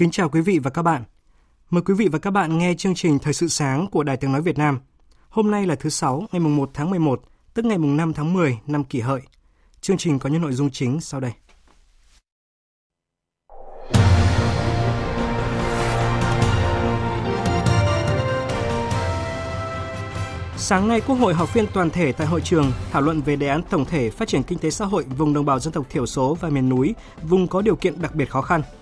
Kính chào quý vị và các bạn. Mời quý vị và các bạn nghe chương trình Thời sự sáng của Đài Tiếng Nói Việt Nam. Hôm nay là thứ Sáu, ngày 1 tháng 11, tức ngày 5 tháng 10 năm kỷ hợi. Chương trình có những nội dung chính sau đây. Sáng nay, Quốc hội họp phiên toàn thể tại hội trường thảo luận về đề án tổng thể phát triển kinh tế xã hội vùng đồng bào dân tộc thiểu số và miền núi, vùng có điều kiện đặc biệt khó khăn –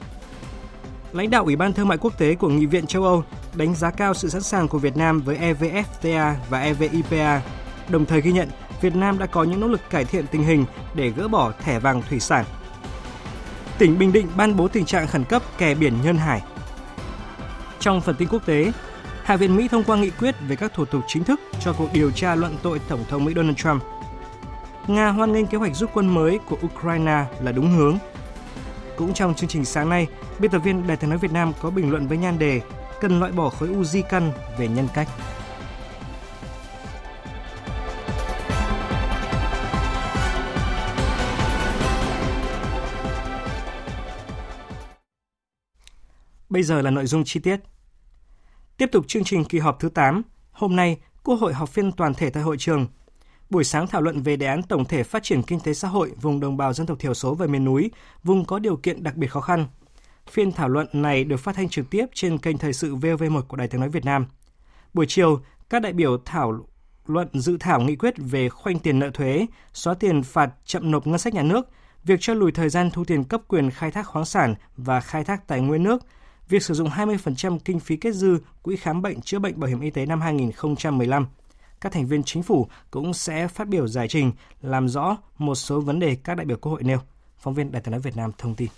Lãnh đạo Ủy ban Thương mại Quốc tế của Nghị viện châu Âu đánh giá cao sự sẵn sàng của Việt Nam với EVFTA và EVIPA, đồng thời ghi nhận Việt Nam đã có những nỗ lực cải thiện tình hình để gỡ bỏ thẻ vàng thủy sản. Tỉnh Bình Định ban bố tình trạng khẩn cấp kè biển Nhân Hải. Trong phần tin quốc tế, Hạ viện Mỹ thông qua nghị quyết về các thủ tục chính thức cho cuộc điều tra luận tội Tổng thống Mỹ Donald Trump. Nga hoan nghênh kế hoạch rút quân mới của Ukraine là đúng hướng cũng trong chương trình sáng nay, biên tập viên Đài tiếng nói Việt Nam có bình luận với nhan đề cần loại bỏ khối u di căn về nhân cách. Bây giờ là nội dung chi tiết. Tiếp tục chương trình kỳ họp thứ 8, hôm nay Quốc hội họp phiên toàn thể tại hội trường buổi sáng thảo luận về đề án tổng thể phát triển kinh tế xã hội vùng đồng bào dân tộc thiểu số và miền núi, vùng có điều kiện đặc biệt khó khăn. Phiên thảo luận này được phát thanh trực tiếp trên kênh thời sự VOV1 của Đài Tiếng nói Việt Nam. Buổi chiều, các đại biểu thảo luận dự thảo nghị quyết về khoanh tiền nợ thuế, xóa tiền phạt chậm nộp ngân sách nhà nước, việc cho lùi thời gian thu tiền cấp quyền khai thác khoáng sản và khai thác tài nguyên nước, việc sử dụng 20% kinh phí kết dư quỹ khám bệnh chữa bệnh bảo hiểm y tế năm 2015 các thành viên chính phủ cũng sẽ phát biểu giải trình làm rõ một số vấn đề các đại biểu Quốc hội nêu. Phóng viên Đài tiếng nói Việt Nam thông tin.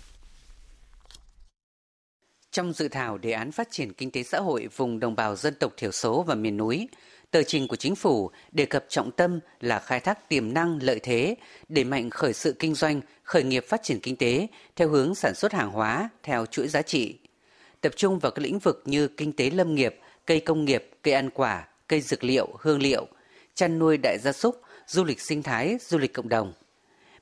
Trong dự thảo đề án phát triển kinh tế xã hội vùng đồng bào dân tộc thiểu số và miền núi, tờ trình của chính phủ đề cập trọng tâm là khai thác tiềm năng lợi thế, đẩy mạnh khởi sự kinh doanh, khởi nghiệp phát triển kinh tế theo hướng sản xuất hàng hóa theo chuỗi giá trị. Tập trung vào các lĩnh vực như kinh tế lâm nghiệp, cây công nghiệp, cây ăn quả, cây dược liệu, hương liệu, chăn nuôi đại gia súc, du lịch sinh thái, du lịch cộng đồng.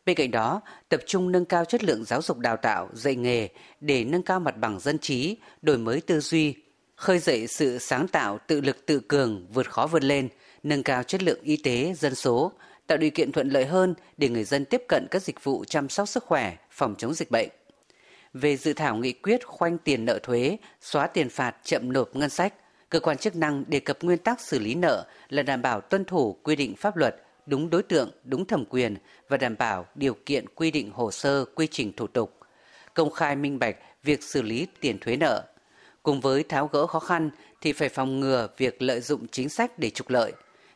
Bên cạnh đó, tập trung nâng cao chất lượng giáo dục đào tạo, dạy nghề để nâng cao mặt bằng dân trí, đổi mới tư duy, khơi dậy sự sáng tạo, tự lực tự cường, vượt khó vươn lên, nâng cao chất lượng y tế, dân số, tạo điều kiện thuận lợi hơn để người dân tiếp cận các dịch vụ chăm sóc sức khỏe, phòng chống dịch bệnh. Về dự thảo nghị quyết khoanh tiền nợ thuế, xóa tiền phạt chậm nộp ngân sách, cơ quan chức năng đề cập nguyên tắc xử lý nợ là đảm bảo tuân thủ quy định pháp luật, đúng đối tượng, đúng thẩm quyền và đảm bảo điều kiện quy định hồ sơ, quy trình thủ tục, công khai minh bạch việc xử lý tiền thuế nợ. Cùng với tháo gỡ khó khăn thì phải phòng ngừa việc lợi dụng chính sách để trục lợi.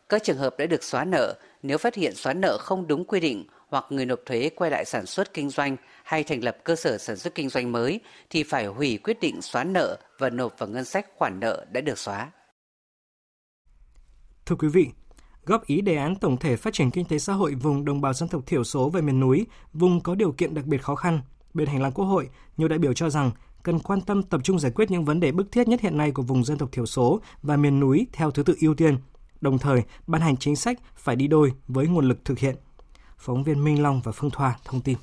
Các trường hợp đã được xóa nợ, nếu phát hiện xóa nợ không đúng quy định hoặc người nộp thuế quay lại sản xuất kinh doanh hay thành lập cơ sở sản xuất kinh doanh mới thì phải hủy quyết định xóa nợ và nộp vào ngân sách khoản nợ đã được xóa. Thưa quý vị, góp ý đề án tổng thể phát triển kinh tế xã hội vùng đồng bào dân tộc thiểu số và miền núi, vùng có điều kiện đặc biệt khó khăn. Bên hành lang Quốc hội, nhiều đại biểu cho rằng cần quan tâm tập trung giải quyết những vấn đề bức thiết nhất hiện nay của vùng dân tộc thiểu số và miền núi theo thứ tự ưu tiên, đồng thời ban hành chính sách phải đi đôi với nguồn lực thực hiện. Phóng viên Minh Long và Phương Thoa thông tin.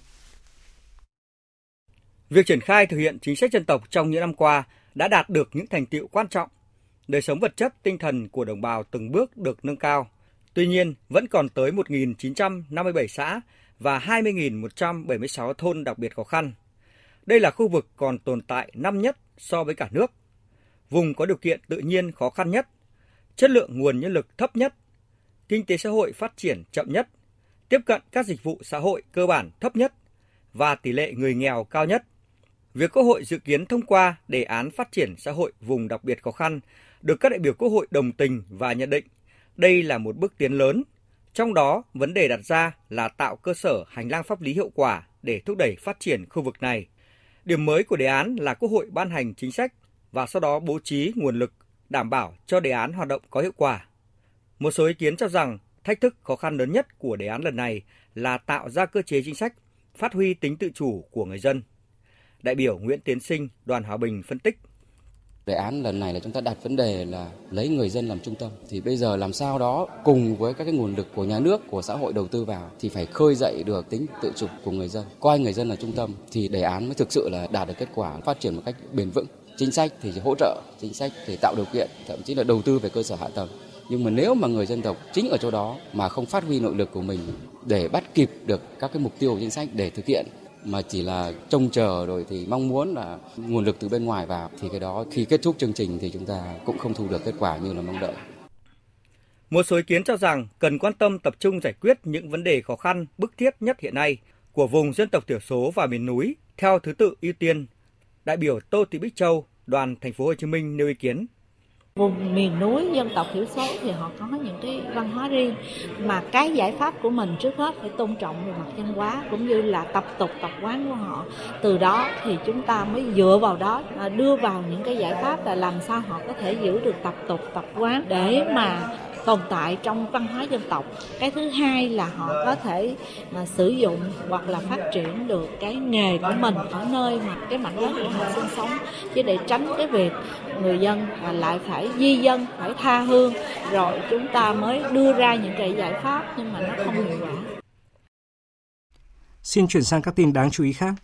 Việc triển khai thực hiện chính sách dân tộc trong những năm qua đã đạt được những thành tiệu quan trọng. Đời sống vật chất, tinh thần của đồng bào từng bước được nâng cao. Tuy nhiên, vẫn còn tới 1.957 xã và 20.176 thôn đặc biệt khó khăn. Đây là khu vực còn tồn tại năm nhất so với cả nước. Vùng có điều kiện tự nhiên khó khăn nhất, chất lượng nguồn nhân lực thấp nhất, kinh tế xã hội phát triển chậm nhất, tiếp cận các dịch vụ xã hội cơ bản thấp nhất và tỷ lệ người nghèo cao nhất. Việc Quốc hội dự kiến thông qua đề án phát triển xã hội vùng đặc biệt khó khăn được các đại biểu Quốc hội đồng tình và nhận định đây là một bước tiến lớn. Trong đó, vấn đề đặt ra là tạo cơ sở hành lang pháp lý hiệu quả để thúc đẩy phát triển khu vực này. Điểm mới của đề án là Quốc hội ban hành chính sách và sau đó bố trí nguồn lực đảm bảo cho đề án hoạt động có hiệu quả. Một số ý kiến cho rằng thách thức khó khăn lớn nhất của đề án lần này là tạo ra cơ chế chính sách phát huy tính tự chủ của người dân. Đại biểu Nguyễn Tiến Sinh, Đoàn Hòa Bình phân tích Đề án lần này là chúng ta đặt vấn đề là lấy người dân làm trung tâm. Thì bây giờ làm sao đó cùng với các cái nguồn lực của nhà nước, của xã hội đầu tư vào thì phải khơi dậy được tính tự chủ của người dân. Coi người dân là trung tâm thì đề án mới thực sự là đạt được kết quả phát triển một cách bền vững. Chính sách thì hỗ trợ, chính sách thì tạo điều kiện, thậm chí là đầu tư về cơ sở hạ tầng. Nhưng mà nếu mà người dân tộc chính ở chỗ đó mà không phát huy nội lực của mình để bắt kịp được các cái mục tiêu chính sách để thực hiện mà chỉ là trông chờ rồi thì mong muốn là nguồn lực từ bên ngoài vào thì cái đó khi kết thúc chương trình thì chúng ta cũng không thu được kết quả như là mong đợi. Một số ý kiến cho rằng cần quan tâm tập trung giải quyết những vấn đề khó khăn bức thiết nhất hiện nay của vùng dân tộc thiểu số và miền núi theo thứ tự ưu tiên. Đại biểu Tô Thị Bích Châu, đoàn thành phố Hồ Chí Minh nêu ý kiến vùng miền núi dân tộc thiểu số thì họ có những cái văn hóa riêng. Mà cái giải pháp của mình trước hết phải tôn trọng về mặt văn hóa cũng như là tập tục, tập quán của họ. Từ đó thì chúng ta mới dựa vào đó à, đưa vào những cái giải pháp là làm sao họ có thể giữ được tập tục, tập quán để mà tồn tại trong văn hóa dân tộc. Cái thứ hai là họ có thể mà sử dụng hoặc là phát triển được cái nghề của mình ở nơi mà cái mảnh đất của họ sinh sống, chứ để tránh cái việc người dân mà lại phải di dân, phải tha hương. Rồi chúng ta mới đưa ra những cái giải pháp nhưng mà nó không hiệu quả. Xin chuyển sang các tin đáng chú ý khác.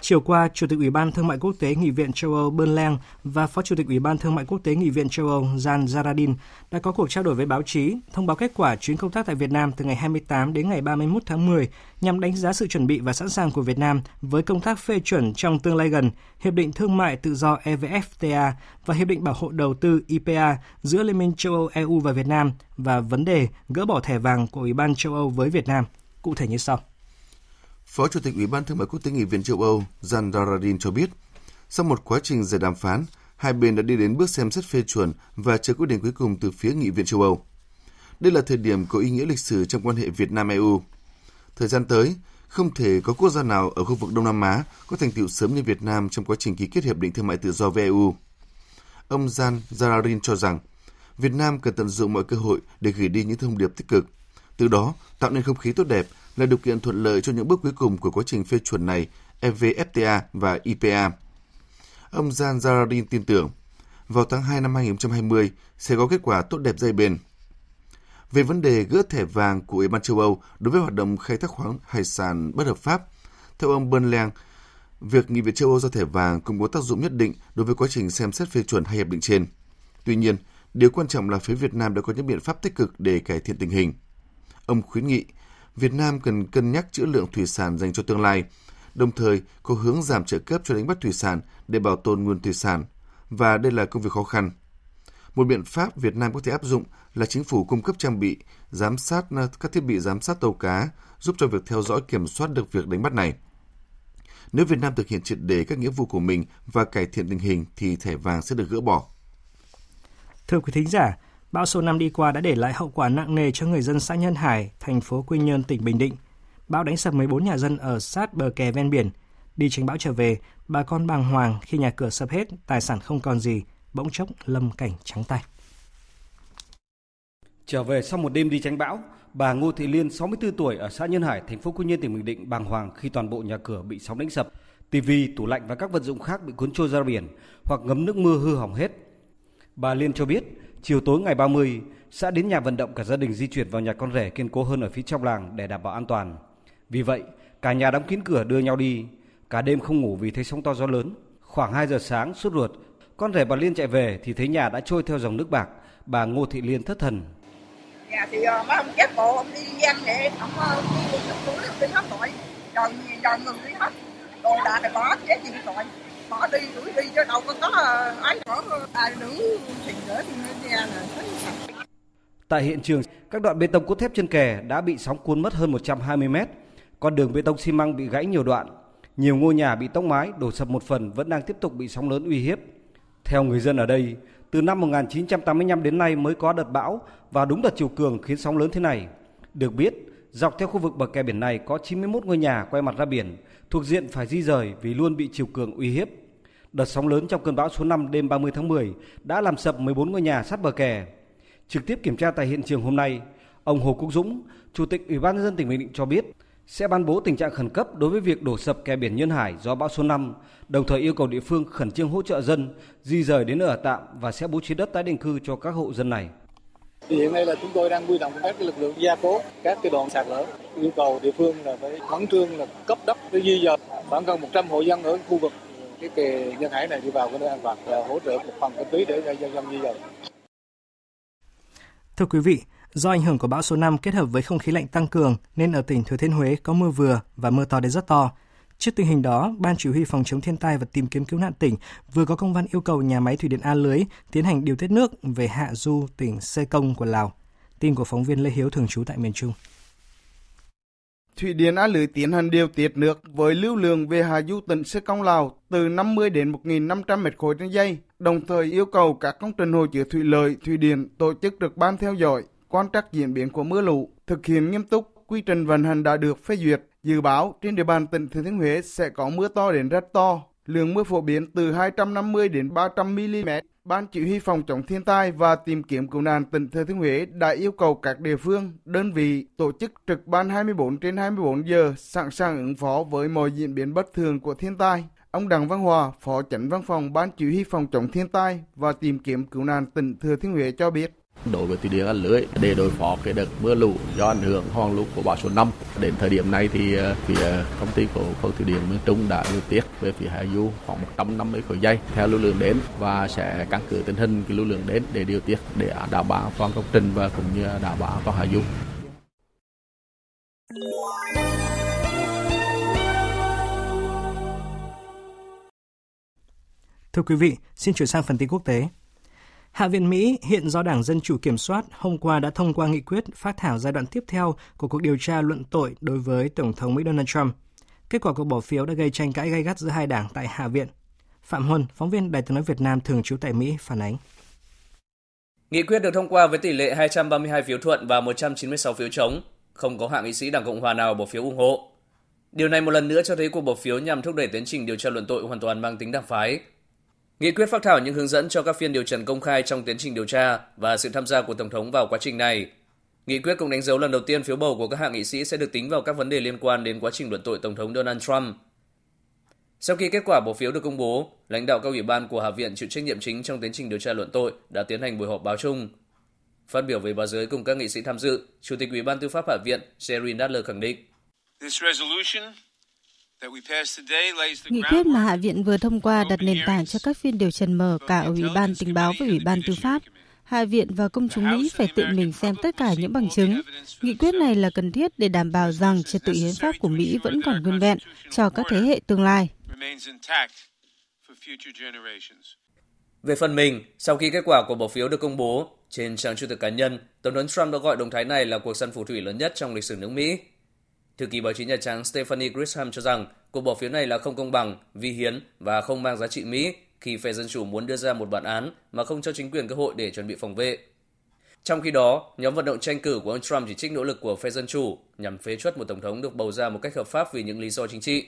Chiều qua, Chủ tịch Ủy ban Thương mại Quốc tế Nghị viện châu Âu Bern và Phó Chủ tịch Ủy ban Thương mại Quốc tế Nghị viện châu Âu Jan Zaradin đã có cuộc trao đổi với báo chí, thông báo kết quả chuyến công tác tại Việt Nam từ ngày 28 đến ngày 31 tháng 10 nhằm đánh giá sự chuẩn bị và sẵn sàng của Việt Nam với công tác phê chuẩn trong tương lai gần Hiệp định Thương mại Tự do EVFTA và Hiệp định Bảo hộ Đầu tư IPA giữa Liên minh châu Âu EU và Việt Nam và vấn đề gỡ bỏ thẻ vàng của Ủy ban châu Âu với Việt Nam. Cụ thể như sau. Phó Chủ tịch Ủy ban Thương mại Quốc tế Nghị viện châu Âu Jan Daradin cho biết, sau một quá trình dài đàm phán, hai bên đã đi đến bước xem xét phê chuẩn và chờ quyết định cuối cùng từ phía Nghị viện châu Âu. Đây là thời điểm có ý nghĩa lịch sử trong quan hệ Việt Nam-EU. Thời gian tới, không thể có quốc gia nào ở khu vực Đông Nam Á có thành tựu sớm như Việt Nam trong quá trình ký kết hiệp định thương mại tự do với EU. Ông Jan Zararin cho rằng, Việt Nam cần tận dụng mọi cơ hội để gửi đi những thông điệp tích cực, từ đó tạo nên không khí tốt đẹp là điều kiện thuận lợi cho những bước cuối cùng của quá trình phê chuẩn này, EVFTA và IPA. Ông Jan Zaradin tin tưởng, vào tháng 2 năm 2020 sẽ có kết quả tốt đẹp dây bền. Về vấn đề gỡ thẻ vàng của Ủy ban châu Âu đối với hoạt động khai thác khoáng hải sản bất hợp pháp, theo ông Bernlang, việc nghị viện châu Âu ra thẻ vàng cũng có tác dụng nhất định đối với quá trình xem xét phê chuẩn hai hiệp định trên. Tuy nhiên, điều quan trọng là phía Việt Nam đã có những biện pháp tích cực để cải thiện tình hình. Ông khuyến nghị Việt Nam cần cân nhắc trữ lượng thủy sản dành cho tương lai, đồng thời có hướng giảm trợ cấp cho đánh bắt thủy sản để bảo tồn nguồn thủy sản, và đây là công việc khó khăn. Một biện pháp Việt Nam có thể áp dụng là chính phủ cung cấp trang bị, giám sát à, các thiết bị giám sát tàu cá, giúp cho việc theo dõi kiểm soát được việc đánh bắt này. Nếu Việt Nam thực hiện triệt đề các nghĩa vụ của mình và cải thiện tình hình thì thẻ vàng sẽ được gỡ bỏ. Thưa quý thính giả, Bão số 5 đi qua đã để lại hậu quả nặng nề cho người dân xã Nhân Hải, thành phố Quy Nhơn, tỉnh Bình Định. Bão đánh sập 14 nhà dân ở sát bờ kè ven biển. Đi tránh bão trở về, bà con bàng hoàng khi nhà cửa sập hết, tài sản không còn gì, bỗng chốc lâm cảnh trắng tay. Trở về sau một đêm đi tránh bão, bà Ngô Thị Liên, 64 tuổi ở xã Nhân Hải, thành phố Quy Nhơn, tỉnh Bình Định bàng hoàng khi toàn bộ nhà cửa bị sóng đánh sập, tivi, tủ lạnh và các vật dụng khác bị cuốn trôi ra biển hoặc ngấm nước mưa hư hỏng hết. Bà Liên cho biết, Chiều tối ngày 30, xã đến nhà vận động cả gia đình di chuyển vào nhà con rể kiên cố hơn ở phía trong làng để đảm bảo an toàn. Vì vậy, cả nhà đóng kín cửa đưa nhau đi, cả đêm không ngủ vì thấy sóng to gió lớn. Khoảng 2 giờ sáng sốt ruột, con rể bà Liên chạy về thì thấy nhà đã trôi theo dòng nước bạc, bà Ngô Thị Liên thất thần. Nhà thì ờ, uh, mấy ông chết bộ, ông đi gian để ông uh, đi một túi, ông đi hết tội, rồi, rồi ngừng đi hết. Đồ đạc thì bỏ chết gì tội bỏ đi đuổi đi chứ đâu có có ấy nữa ai nữ Tại hiện trường, các đoạn bê tông cốt thép trên kè đã bị sóng cuốn mất hơn 120 mét. con đường bê tông xi măng bị gãy nhiều đoạn, nhiều ngôi nhà bị tốc mái, đổ sập một phần vẫn đang tiếp tục bị sóng lớn uy hiếp. Theo người dân ở đây, từ năm 1985 đến nay mới có đợt bão và đúng đợt chiều cường khiến sóng lớn thế này. Được biết, dọc theo khu vực bờ kè biển này có 91 ngôi nhà quay mặt ra biển, thuộc diện phải di rời vì luôn bị chiều cường uy hiếp. Đợt sóng lớn trong cơn bão số 5 đêm 30 tháng 10 đã làm sập 14 ngôi nhà sát bờ kè. Trực tiếp kiểm tra tại hiện trường hôm nay, ông Hồ Quốc Dũng, Chủ tịch Ủy ban nhân dân tỉnh Bình Định cho biết sẽ ban bố tình trạng khẩn cấp đối với việc đổ sập kè biển Nhân Hải do bão số 5, đồng thời yêu cầu địa phương khẩn trương hỗ trợ dân di rời đến ở tạm và sẽ bố trí đất tái định cư cho các hộ dân này. Thì hiện nay là chúng tôi đang huy động các lực lượng gia cố các cái đoạn sạt lở yêu cầu địa phương là phải khẩn trương là cấp đất để di dời khoảng gần 100 hộ dân ở khu vực cái kè Nhân Hải này đi vào cái nơi an toàn và hỗ trợ một phần kinh phí để cho dân dân di dời. Thưa quý vị, Do ảnh hưởng của bão số 5 kết hợp với không khí lạnh tăng cường nên ở tỉnh Thừa Thiên Huế có mưa vừa và mưa to đến rất to. Trước tình hình đó, Ban Chỉ huy Phòng chống thiên tai và tìm kiếm cứu nạn tỉnh vừa có công văn yêu cầu nhà máy thủy điện A Lưới tiến hành điều tiết nước về hạ du tỉnh Sê Công của Lào. Tin của phóng viên Lê Hiếu thường trú tại miền Trung. Thủy điện A Lưới tiến hành điều tiết nước với lưu lượng về hạ du tỉnh Sê Công Lào từ 50 đến 1.500 mét khối trên giây, đồng thời yêu cầu các công trình hồ chứa thủy lợi, thủy điện tổ chức trực ban theo dõi, quan trắc diễn biến của mưa lũ, thực hiện nghiêm túc quy trình vận hành đã được phê duyệt. Dự báo trên địa bàn tỉnh Thừa Thiên Huế sẽ có mưa to đến rất to, lượng mưa phổ biến từ 250 đến 300 mm. Ban chỉ huy phòng chống thiên tai và tìm kiếm cứu nạn tỉnh Thừa Thiên Huế đã yêu cầu các địa phương, đơn vị tổ chức trực ban 24 trên 24 giờ sẵn sàng ứng phó với mọi diễn biến bất thường của thiên tai. Ông Đặng Văn Hòa, Phó Chánh Văn phòng Ban chỉ huy phòng chống thiên tai và tìm kiếm cứu nạn tỉnh Thừa Thiên Huế cho biết đối với thủy điện ăn Lưới để đối phó cái đợt mưa lũ do ảnh hưởng hoàn lũ của bão số 5. Đến thời điểm này thì ờ, phía công ty cổ phần thủy điện miền Trung đã điều tiết về phía hạ du khoảng 150 khối dây theo lưu lượng đến và sẽ căn cứ tình hình cái lưu lượng đến để điều tiết để đảm bảo an toàn công trình và cũng như đảm bảo an toàn hạ du. Thưa quý vị, xin chuyển sang phần tin quốc tế. Hạ viện Mỹ hiện do Đảng Dân Chủ kiểm soát hôm qua đã thông qua nghị quyết phát thảo giai đoạn tiếp theo của cuộc điều tra luận tội đối với Tổng thống Mỹ Donald Trump. Kết quả cuộc bỏ phiếu đã gây tranh cãi gay gắt giữa hai đảng tại Hạ viện. Phạm Huân, phóng viên Đài tiếng nói Việt Nam thường trú tại Mỹ phản ánh. Nghị quyết được thông qua với tỷ lệ 232 phiếu thuận và 196 phiếu chống, không có hạ nghị sĩ Đảng Cộng hòa nào bỏ phiếu ủng hộ. Điều này một lần nữa cho thấy cuộc bỏ phiếu nhằm thúc đẩy tiến trình điều tra luận tội hoàn toàn mang tính đảng phái, Nghị quyết phát thảo những hướng dẫn cho các phiên điều trần công khai trong tiến trình điều tra và sự tham gia của Tổng thống vào quá trình này. Nghị quyết cũng đánh dấu lần đầu tiên phiếu bầu của các hạ nghị sĩ sẽ được tính vào các vấn đề liên quan đến quá trình luận tội Tổng thống Donald Trump. Sau khi kết quả bỏ phiếu được công bố, lãnh đạo các ủy ban của Hạ viện chịu trách nhiệm chính trong tiến trình điều tra luận tội đã tiến hành buổi họp báo chung. Phát biểu với báo giới cùng các nghị sĩ tham dự, Chủ tịch Ủy ban Tư pháp Hạ viện Jerry Nadler khẳng định. Nghị quyết mà Hạ viện vừa thông qua đặt nền tảng cho các phiên điều trần mở cả ở Ủy ban Tình báo và Ủy ban Tư pháp. Hạ viện và công chúng Mỹ phải tự mình xem tất cả những bằng chứng. Nghị quyết này là cần thiết để đảm bảo rằng trật tự hiến pháp của Mỹ vẫn còn nguyên vẹn cho các thế hệ tương lai. Về phần mình, sau khi kết quả của bỏ phiếu được công bố, trên trang Twitter cá nhân, Tổng thống Trump đã gọi động thái này là cuộc săn phù thủy lớn nhất trong lịch sử nước Mỹ. Thư ký báo chí Nhà Trắng Stephanie Grisham cho rằng cuộc bỏ phiếu này là không công bằng, vi hiến và không mang giá trị Mỹ khi phe Dân Chủ muốn đưa ra một bản án mà không cho chính quyền cơ hội để chuẩn bị phòng vệ. Trong khi đó, nhóm vận động tranh cử của ông Trump chỉ trích nỗ lực của phe Dân Chủ nhằm phế chuất một tổng thống được bầu ra một cách hợp pháp vì những lý do chính trị.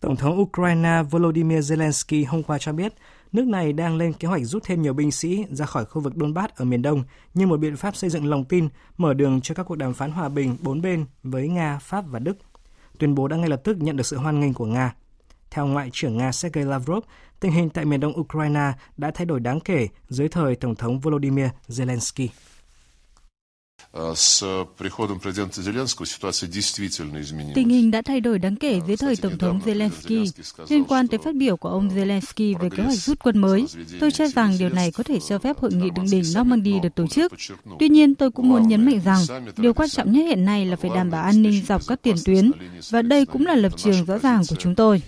Tổng thống Ukraine Volodymyr Zelensky hôm qua cho biết nước này đang lên kế hoạch rút thêm nhiều binh sĩ ra khỏi khu vực Donbass ở miền Đông như một biện pháp xây dựng lòng tin, mở đường cho các cuộc đàm phán hòa bình bốn bên với Nga, Pháp và Đức. Tuyên bố đã ngay lập tức nhận được sự hoan nghênh của Nga. Theo Ngoại trưởng Nga Sergei Lavrov, tình hình tại miền đông Ukraine đã thay đổi đáng kể dưới thời Tổng thống Volodymyr Zelensky. С приходом президента Зеленского ситуация действительно изменилась. Tình hình đã thay đổi đáng kể dưới thời Tổng thống Zelensky. Liên quan tới phát biểu của ông Zelensky về kế hoạch rút quân mới, tôi cho rằng điều này có thể cho phép hội nghị thượng đỉnh Normandy được tổ chức. Tuy nhiên, tôi cũng muốn nhấn mạnh rằng điều quan trọng nhất hiện nay là phải đảm bảo an ninh dọc các tiền tuyến, và đây cũng là lập trường rõ ràng của chúng tôi.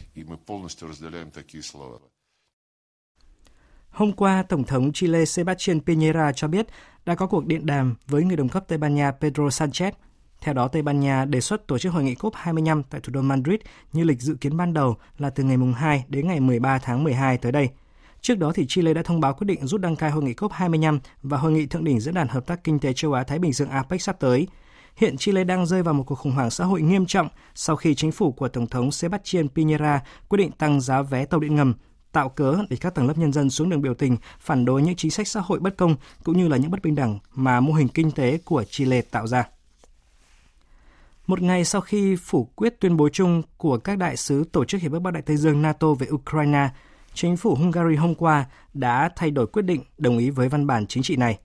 Hôm qua, Tổng thống Chile Sebastián Piñera cho biết đã có cuộc điện đàm với người đồng cấp Tây Ban Nha Pedro Sanchez. Theo đó, Tây Ban Nha đề xuất tổ chức hội nghị COP25 tại thủ đô Madrid như lịch dự kiến ban đầu là từ ngày 2 đến ngày 13 tháng 12 tới đây. Trước đó thì Chile đã thông báo quyết định rút đăng cai hội nghị COP25 và hội nghị thượng đỉnh diễn đàn hợp tác kinh tế châu Á Thái Bình Dương APEC sắp tới. Hiện Chile đang rơi vào một cuộc khủng hoảng xã hội nghiêm trọng sau khi chính phủ của Tổng thống Sebastián Piñera quyết định tăng giá vé tàu điện ngầm, tạo cớ để các tầng lớp nhân dân xuống đường biểu tình phản đối những chính sách xã hội bất công cũng như là những bất bình đẳng mà mô hình kinh tế của Chile tạo ra. Một ngày sau khi phủ quyết tuyên bố chung của các đại sứ Tổ chức Hiệp ước Bắc Đại Tây Dương NATO về Ukraine, chính phủ Hungary hôm qua đã thay đổi quyết định đồng ý với văn bản chính trị này.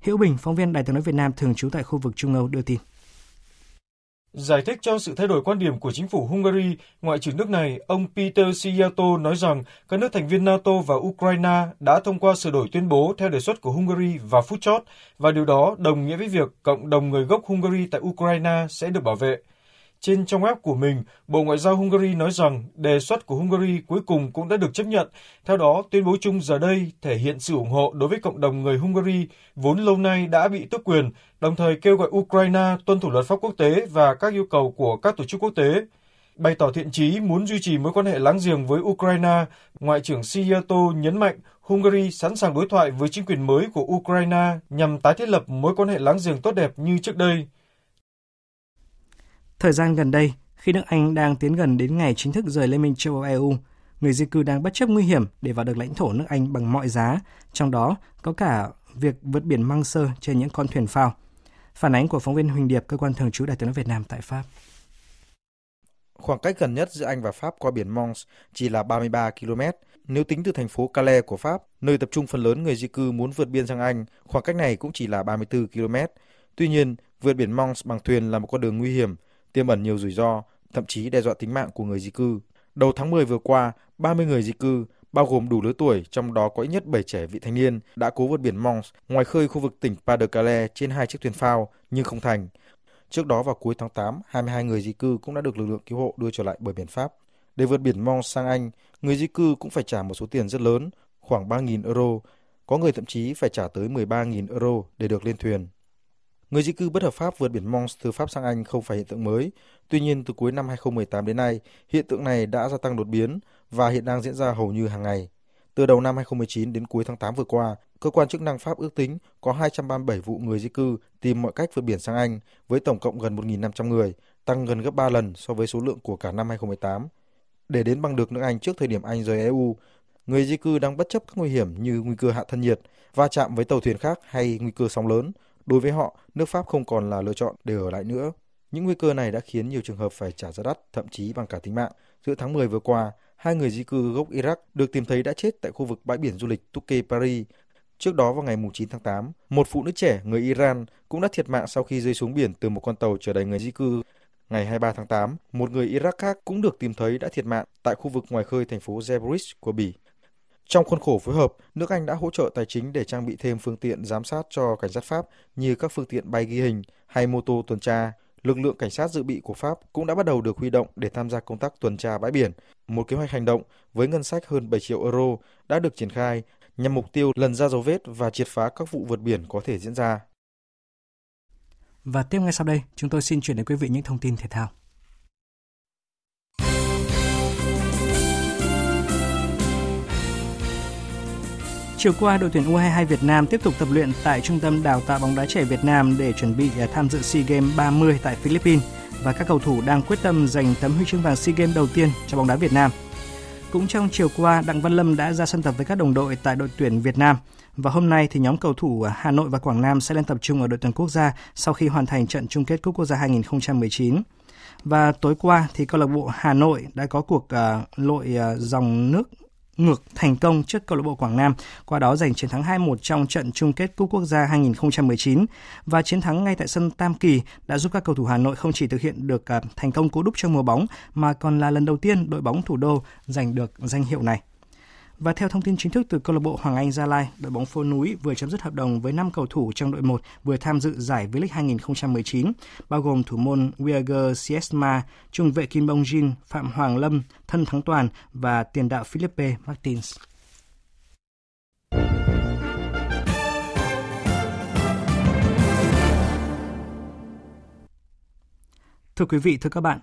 Hiễu Bình, phóng viên Đài tiếng nói Việt Nam thường trú tại khu vực Trung Âu đưa tin. Giải thích cho sự thay đổi quan điểm của chính phủ Hungary, Ngoại trưởng nước này, ông Peter Szijjarto nói rằng các nước thành viên NATO và Ukraine đã thông qua sửa đổi tuyên bố theo đề xuất của Hungary và phút chót, và điều đó đồng nghĩa với việc cộng đồng người gốc Hungary tại Ukraine sẽ được bảo vệ. Trên trong web của mình, Bộ Ngoại giao Hungary nói rằng đề xuất của Hungary cuối cùng cũng đã được chấp nhận. Theo đó, tuyên bố chung giờ đây thể hiện sự ủng hộ đối với cộng đồng người Hungary vốn lâu nay đã bị tước quyền, đồng thời kêu gọi Ukraine tuân thủ luật pháp quốc tế và các yêu cầu của các tổ chức quốc tế. Bày tỏ thiện chí muốn duy trì mối quan hệ láng giềng với Ukraine, Ngoại trưởng Siyato nhấn mạnh Hungary sẵn sàng đối thoại với chính quyền mới của Ukraine nhằm tái thiết lập mối quan hệ láng giềng tốt đẹp như trước đây. Thời gian gần đây, khi nước Anh đang tiến gần đến ngày chính thức rời Liên minh châu Âu EU, người di cư đang bất chấp nguy hiểm để vào được lãnh thổ nước Anh bằng mọi giá, trong đó có cả việc vượt biển măng sơ trên những con thuyền phao. Phản ánh của phóng viên Huỳnh Điệp, cơ quan thường trú đại tướng Việt Nam tại Pháp. Khoảng cách gần nhất giữa Anh và Pháp qua biển Mons chỉ là 33 km. Nếu tính từ thành phố Calais của Pháp, nơi tập trung phần lớn người di cư muốn vượt biên sang Anh, khoảng cách này cũng chỉ là 34 km. Tuy nhiên, vượt biển Mons bằng thuyền là một con đường nguy hiểm tiềm ẩn nhiều rủi ro, thậm chí đe dọa tính mạng của người di cư. Đầu tháng 10 vừa qua, 30 người di cư, bao gồm đủ lứa tuổi, trong đó có ít nhất 7 trẻ vị thanh niên, đã cố vượt biển Mons ngoài khơi khu vực tỉnh Pas-de-Calais trên hai chiếc thuyền phao nhưng không thành. Trước đó vào cuối tháng 8, 22 người di cư cũng đã được lực lượng cứu hộ đưa trở lại bờ biển Pháp. Để vượt biển Mons sang Anh, người di cư cũng phải trả một số tiền rất lớn, khoảng 3.000 euro. Có người thậm chí phải trả tới 13.000 euro để được lên thuyền. Người di cư bất hợp pháp vượt biển Mons từ Pháp sang Anh không phải hiện tượng mới. Tuy nhiên, từ cuối năm 2018 đến nay, hiện tượng này đã gia tăng đột biến và hiện đang diễn ra hầu như hàng ngày. Từ đầu năm 2019 đến cuối tháng 8 vừa qua, cơ quan chức năng Pháp ước tính có 237 vụ người di cư tìm mọi cách vượt biển sang Anh với tổng cộng gần 1.500 người, tăng gần gấp 3 lần so với số lượng của cả năm 2018. Để đến bằng được nước Anh trước thời điểm Anh rời EU, người di cư đang bất chấp các nguy hiểm như nguy cơ hạ thân nhiệt, va chạm với tàu thuyền khác hay nguy cơ sóng lớn – Đối với họ, nước Pháp không còn là lựa chọn để ở lại nữa. Những nguy cơ này đã khiến nhiều trường hợp phải trả giá đắt, thậm chí bằng cả tính mạng. Giữa tháng 10 vừa qua, hai người di cư gốc Iraq được tìm thấy đã chết tại khu vực bãi biển du lịch Touquet Paris. Trước đó vào ngày 9 tháng 8, một phụ nữ trẻ người Iran cũng đã thiệt mạng sau khi rơi xuống biển từ một con tàu chở đầy người di cư. Ngày 23 tháng 8, một người Iraq khác cũng được tìm thấy đã thiệt mạng tại khu vực ngoài khơi thành phố Zebrich của Bỉ. Trong khuôn khổ phối hợp, nước Anh đã hỗ trợ tài chính để trang bị thêm phương tiện giám sát cho cảnh sát Pháp như các phương tiện bay ghi hình hay mô tô tuần tra. Lực lượng cảnh sát dự bị của Pháp cũng đã bắt đầu được huy động để tham gia công tác tuần tra bãi biển. Một kế hoạch hành động với ngân sách hơn 7 triệu euro đã được triển khai nhằm mục tiêu lần ra dấu vết và triệt phá các vụ vượt biển có thể diễn ra. Và tiếp ngay sau đây, chúng tôi xin chuyển đến quý vị những thông tin thể thao. Chiều qua, đội tuyển U22 Việt Nam tiếp tục tập luyện tại Trung tâm Đào tạo bóng đá trẻ Việt Nam để chuẩn bị à, tham dự SEA Games 30 tại Philippines và các cầu thủ đang quyết tâm giành tấm huy chương vàng SEA Games đầu tiên cho bóng đá Việt Nam. Cũng trong chiều qua, Đặng Văn Lâm đã ra sân tập với các đồng đội tại đội tuyển Việt Nam. Và hôm nay thì nhóm cầu thủ à, Hà Nội và Quảng Nam sẽ lên tập trung ở đội tuyển quốc gia sau khi hoàn thành trận chung kết Cúp Quốc gia 2019. Và tối qua thì câu lạc bộ Hà Nội đã có cuộc uh, lội uh, dòng nước ngược thành công trước câu lạc bộ Quảng Nam, qua đó giành chiến thắng 2-1 trong trận chung kết Cúp Quốc gia 2019 và chiến thắng ngay tại sân Tam Kỳ đã giúp các cầu thủ Hà Nội không chỉ thực hiện được à, thành công cú đúc trong mùa bóng mà còn là lần đầu tiên đội bóng thủ đô giành được danh hiệu này. Và theo thông tin chính thức từ câu lạc bộ Hoàng Anh Gia Lai, đội bóng phố núi vừa chấm dứt hợp đồng với 5 cầu thủ trong đội 1 vừa tham dự giải V-League 2019, bao gồm thủ môn Wieger Siesma, trung vệ Kim Bong Jin, Phạm Hoàng Lâm, Thân Thắng Toàn và tiền đạo Philippe Martins. Thưa quý vị, thưa các bạn,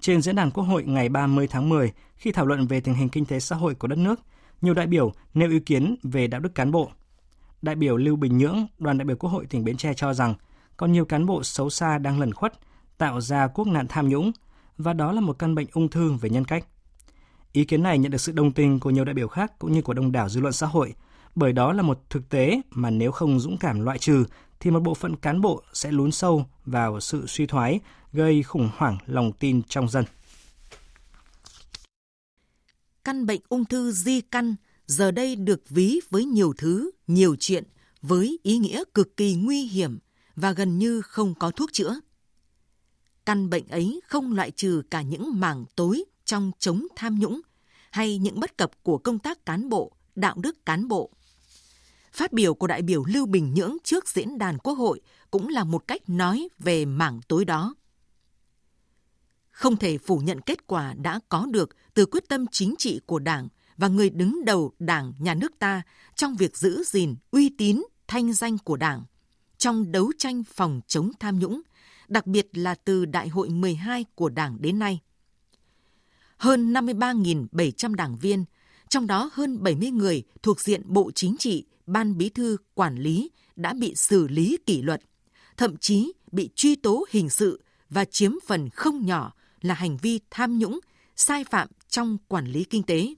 trên diễn đàn Quốc hội ngày 30 tháng 10, khi thảo luận về tình hình kinh tế xã hội của đất nước, nhiều đại biểu nêu ý kiến về đạo đức cán bộ. Đại biểu Lưu Bình Nhưỡng, đoàn đại biểu Quốc hội tỉnh Bến Tre cho rằng còn nhiều cán bộ xấu xa đang lẩn khuất, tạo ra quốc nạn tham nhũng và đó là một căn bệnh ung thư về nhân cách. Ý kiến này nhận được sự đồng tình của nhiều đại biểu khác cũng như của đông đảo dư luận xã hội, bởi đó là một thực tế mà nếu không dũng cảm loại trừ thì một bộ phận cán bộ sẽ lún sâu vào sự suy thoái, gây khủng hoảng lòng tin trong dân. Căn bệnh ung thư di căn giờ đây được ví với nhiều thứ, nhiều chuyện, với ý nghĩa cực kỳ nguy hiểm và gần như không có thuốc chữa. Căn bệnh ấy không loại trừ cả những mảng tối trong chống tham nhũng hay những bất cập của công tác cán bộ, đạo đức cán bộ. Phát biểu của đại biểu Lưu Bình Nhưỡng trước diễn đàn Quốc hội cũng là một cách nói về mảng tối đó. Không thể phủ nhận kết quả đã có được từ quyết tâm chính trị của Đảng và người đứng đầu Đảng, nhà nước ta trong việc giữ gìn uy tín, thanh danh của Đảng trong đấu tranh phòng chống tham nhũng, đặc biệt là từ Đại hội 12 của Đảng đến nay. Hơn 53.700 đảng viên, trong đó hơn 70 người thuộc diện Bộ Chính trị, Ban Bí thư, Quản lý đã bị xử lý kỷ luật, thậm chí bị truy tố hình sự và chiếm phần không nhỏ là hành vi tham nhũng, sai phạm trong quản lý kinh tế.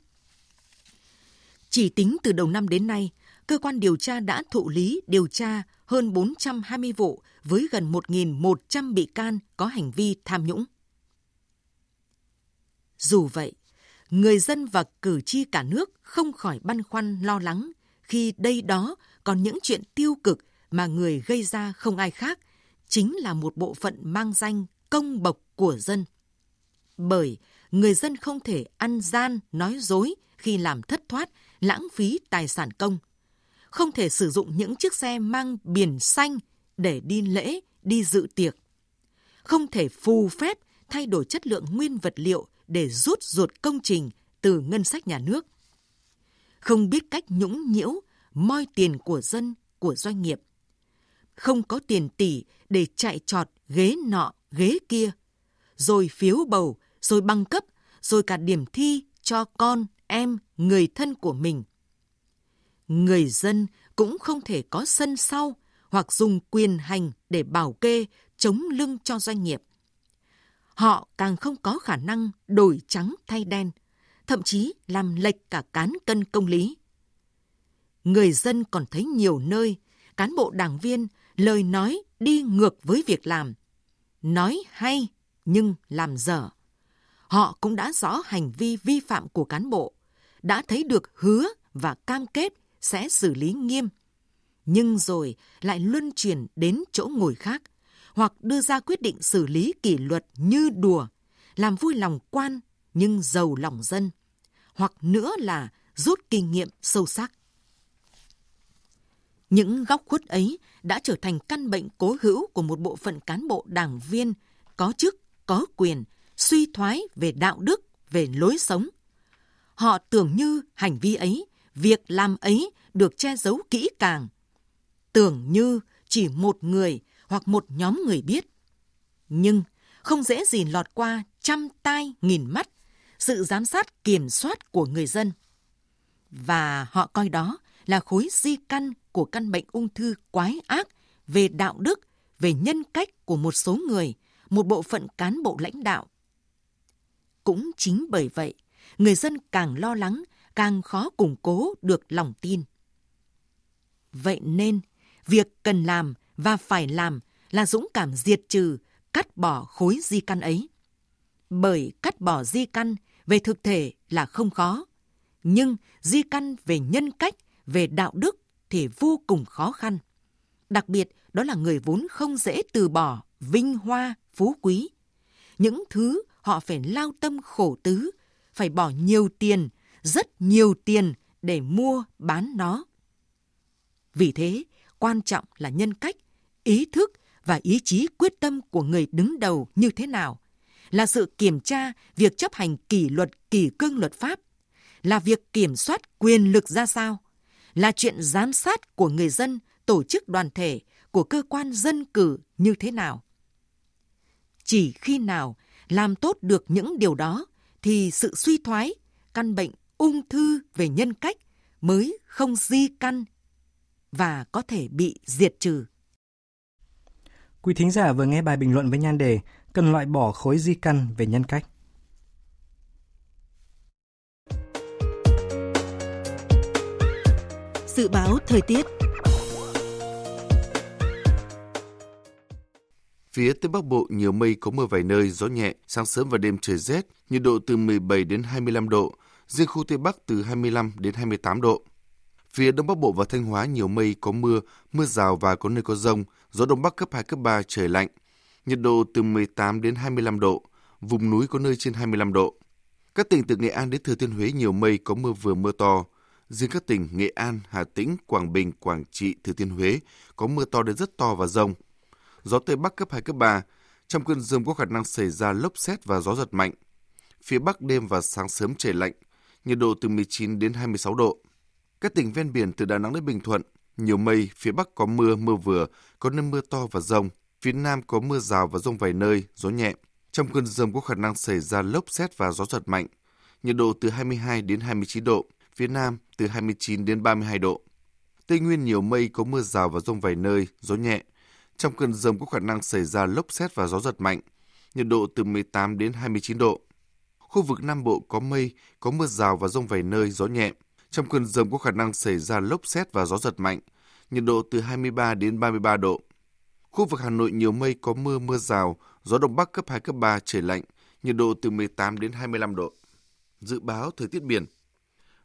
Chỉ tính từ đầu năm đến nay, cơ quan điều tra đã thụ lý điều tra hơn 420 vụ với gần 1.100 bị can có hành vi tham nhũng. Dù vậy, người dân và cử tri cả nước không khỏi băn khoăn lo lắng khi đây đó còn những chuyện tiêu cực mà người gây ra không ai khác, chính là một bộ phận mang danh công bộc của dân. Bởi người dân không thể ăn gian, nói dối khi làm thất thoát, lãng phí tài sản công. Không thể sử dụng những chiếc xe mang biển xanh để đi lễ, đi dự tiệc. Không thể phù phép thay đổi chất lượng nguyên vật liệu để rút ruột công trình từ ngân sách nhà nước. Không biết cách nhũng nhiễu, moi tiền của dân, của doanh nghiệp. Không có tiền tỷ để chạy trọt ghế nọ, ghế kia. Rồi phiếu bầu, rồi băng cấp, rồi cả điểm thi cho con, em, người thân của mình. Người dân cũng không thể có sân sau hoặc dùng quyền hành để bảo kê chống lưng cho doanh nghiệp. Họ càng không có khả năng đổi trắng thay đen, thậm chí làm lệch cả cán cân công lý. Người dân còn thấy nhiều nơi cán bộ đảng viên lời nói đi ngược với việc làm. Nói hay nhưng làm dở. Họ cũng đã rõ hành vi vi phạm của cán bộ, đã thấy được hứa và cam kết sẽ xử lý nghiêm. Nhưng rồi lại luân chuyển đến chỗ ngồi khác, hoặc đưa ra quyết định xử lý kỷ luật như đùa, làm vui lòng quan nhưng giàu lòng dân, hoặc nữa là rút kinh nghiệm sâu sắc. Những góc khuất ấy đã trở thành căn bệnh cố hữu của một bộ phận cán bộ đảng viên có chức, có quyền, suy thoái về đạo đức, về lối sống. Họ tưởng như hành vi ấy, việc làm ấy được che giấu kỹ càng. Tưởng như chỉ một người hoặc một nhóm người biết. Nhưng không dễ gì lọt qua trăm tai nghìn mắt sự giám sát kiểm soát của người dân. Và họ coi đó là khối di căn của căn bệnh ung thư quái ác về đạo đức, về nhân cách của một số người, một bộ phận cán bộ lãnh đạo. Cũng chính bởi vậy, người dân càng lo lắng, càng khó củng cố được lòng tin. Vậy nên, việc cần làm và phải làm là dũng cảm diệt trừ, cắt bỏ khối di căn ấy. Bởi cắt bỏ di căn về thực thể là không khó, nhưng di căn về nhân cách, về đạo đức thì vô cùng khó khăn. Đặc biệt đó là người vốn không dễ từ bỏ vinh hoa, phú quý. Những thứ họ phải lao tâm khổ tứ, phải bỏ nhiều tiền, rất nhiều tiền để mua bán nó. Vì thế, quan trọng là nhân cách, ý thức và ý chí quyết tâm của người đứng đầu như thế nào, là sự kiểm tra việc chấp hành kỷ luật kỷ cương luật pháp, là việc kiểm soát quyền lực ra sao, là chuyện giám sát của người dân, tổ chức đoàn thể, của cơ quan dân cử như thế nào. Chỉ khi nào làm tốt được những điều đó thì sự suy thoái, căn bệnh ung thư về nhân cách mới không di căn và có thể bị diệt trừ. Quý thính giả vừa nghe bài bình luận với nhan đề Cần loại bỏ khối di căn về nhân cách. Dự báo thời tiết Phía Tây Bắc Bộ nhiều mây có mưa vài nơi, gió nhẹ, sáng sớm và đêm trời rét, nhiệt độ từ 17 đến 25 độ, riêng khu Tây Bắc từ 25 đến 28 độ. Phía Đông Bắc Bộ và Thanh Hóa nhiều mây có mưa, mưa rào và có nơi có rông, gió Đông Bắc cấp 2, cấp 3, trời lạnh. Nhiệt độ từ 18 đến 25 độ, vùng núi có nơi trên 25 độ. Các tỉnh từ Nghệ An đến Thừa Thiên Huế nhiều mây có mưa vừa mưa to. Riêng các tỉnh Nghệ An, Hà Tĩnh, Quảng Bình, Quảng Trị, Thừa Thiên Huế có mưa to đến rất to và rông. Gió Tây Bắc cấp 2, cấp 3. Trong cơn rông có khả năng xảy ra lốc xét và gió giật mạnh. Phía Bắc đêm và sáng sớm trời lạnh, nhiệt độ từ 19 đến 26 độ. Các tỉnh ven biển từ Đà Nẵng đến Bình Thuận, nhiều mây, phía Bắc có mưa, mưa vừa, có nơi mưa to và rông. Phía Nam có mưa rào và rông vài nơi, gió nhẹ. Trong cơn rông có khả năng xảy ra lốc xét và gió giật mạnh. Nhiệt độ từ 22 đến 29 độ, phía Nam từ 29 đến 32 độ. Tây Nguyên nhiều mây có mưa rào và rông vài nơi, gió nhẹ. Trong cơn rông có khả năng xảy ra lốc xét và gió giật mạnh. Nhiệt độ từ 18 đến 29 độ. Khu vực Nam Bộ có mây, có mưa rào và rông vài nơi, gió nhẹ. Trong cơn rông có khả năng xảy ra lốc xét và gió giật mạnh. Nhiệt độ từ 23 đến 33 độ. Khu vực Hà Nội nhiều mây có mưa mưa rào, gió đông bắc cấp 2 cấp 3 trời lạnh, nhiệt độ từ 18 đến 25 độ. Dự báo thời tiết biển.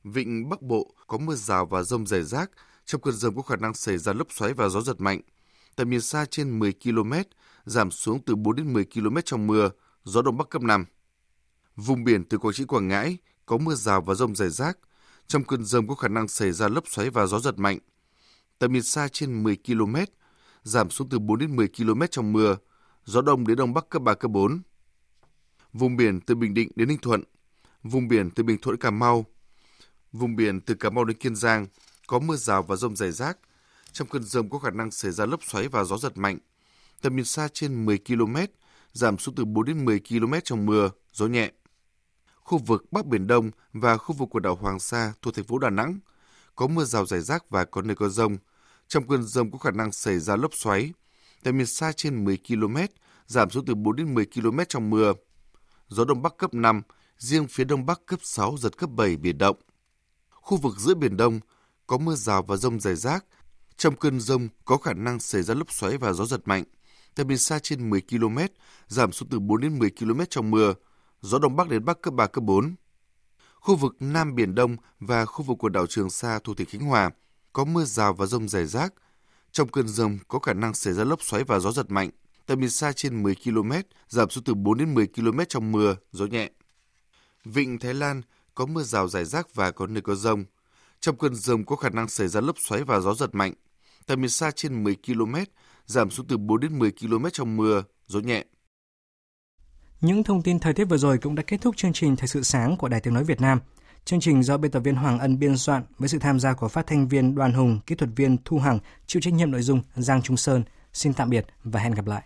Vịnh Bắc Bộ có mưa rào và rông rải rác, trong cơn rông có khả năng xảy ra lốc xoáy và gió giật mạnh. Tầm nhìn xa trên 10 km, giảm xuống từ 4 đến 10 km trong mưa, gió đông bắc cấp 5. Vùng biển từ Quảng Trị Quảng Ngãi có mưa rào và rông rải rác, trong cơn rông có khả năng xảy ra lốc xoáy và gió giật mạnh. Tầm nhìn xa trên 10 km, giảm xuống từ 4 đến 10 km trong mưa, gió đông đến đông bắc cấp 3, cấp 4. Vùng biển từ Bình Định đến Ninh Thuận, vùng biển từ Bình Thuận Cà Mau, vùng biển từ Cà Mau đến Kiên Giang có mưa rào và rông rải rác. Trong cơn rông có khả năng xảy ra lốc xoáy và gió giật mạnh. Tầm nhìn xa trên 10 km, giảm xuống từ 4 đến 10 km trong mưa, gió nhẹ. Khu vực Bắc Biển Đông và khu vực của đảo Hoàng Sa thuộc thành phố Đà Nẵng có mưa rào rải rác và có nơi có rông. Trong cơn rông có khả năng xảy ra lốc xoáy. Tầm nhìn xa trên 10 km, giảm xuống từ 4 đến 10 km trong mưa. Gió Đông Bắc cấp 5, riêng phía Đông Bắc cấp 6, giật cấp 7 biển động. Khu vực giữa Biển Đông có mưa rào và rông rải rác. Trong cơn rông có khả năng xảy ra lốc xoáy và gió giật mạnh. Tầm nhìn xa trên 10 km, giảm xuống từ 4 đến 10 km trong mưa. Gió Đông Bắc đến Bắc cấp 3, cấp 4. Khu vực Nam Biển Đông và khu vực quần đảo Trường Sa thuộc tỉnh Khánh Hòa có mưa rào và rông rải rác. Trong cơn rông có khả năng xảy ra lốc xoáy và gió giật mạnh. Tầm nhìn xa trên 10 km, giảm xuống từ 4 đến 10 km trong mưa, gió nhẹ. Vịnh Thái Lan có mưa rào rải rác và có nơi có rông. Trong cơn rông có khả năng xảy ra lốc xoáy và gió giật mạnh. Tầm nhìn xa trên 10 km, giảm xuống từ 4 đến 10 km trong mưa, gió nhẹ. Những thông tin thời tiết vừa rồi cũng đã kết thúc chương trình Thời sự sáng của Đài Tiếng Nói Việt Nam. Chương trình do biên tập viên Hoàng Ân biên soạn với sự tham gia của phát thanh viên Đoàn Hùng, kỹ thuật viên Thu Hằng, chịu trách nhiệm nội dung Giang Trung Sơn. Xin tạm biệt và hẹn gặp lại.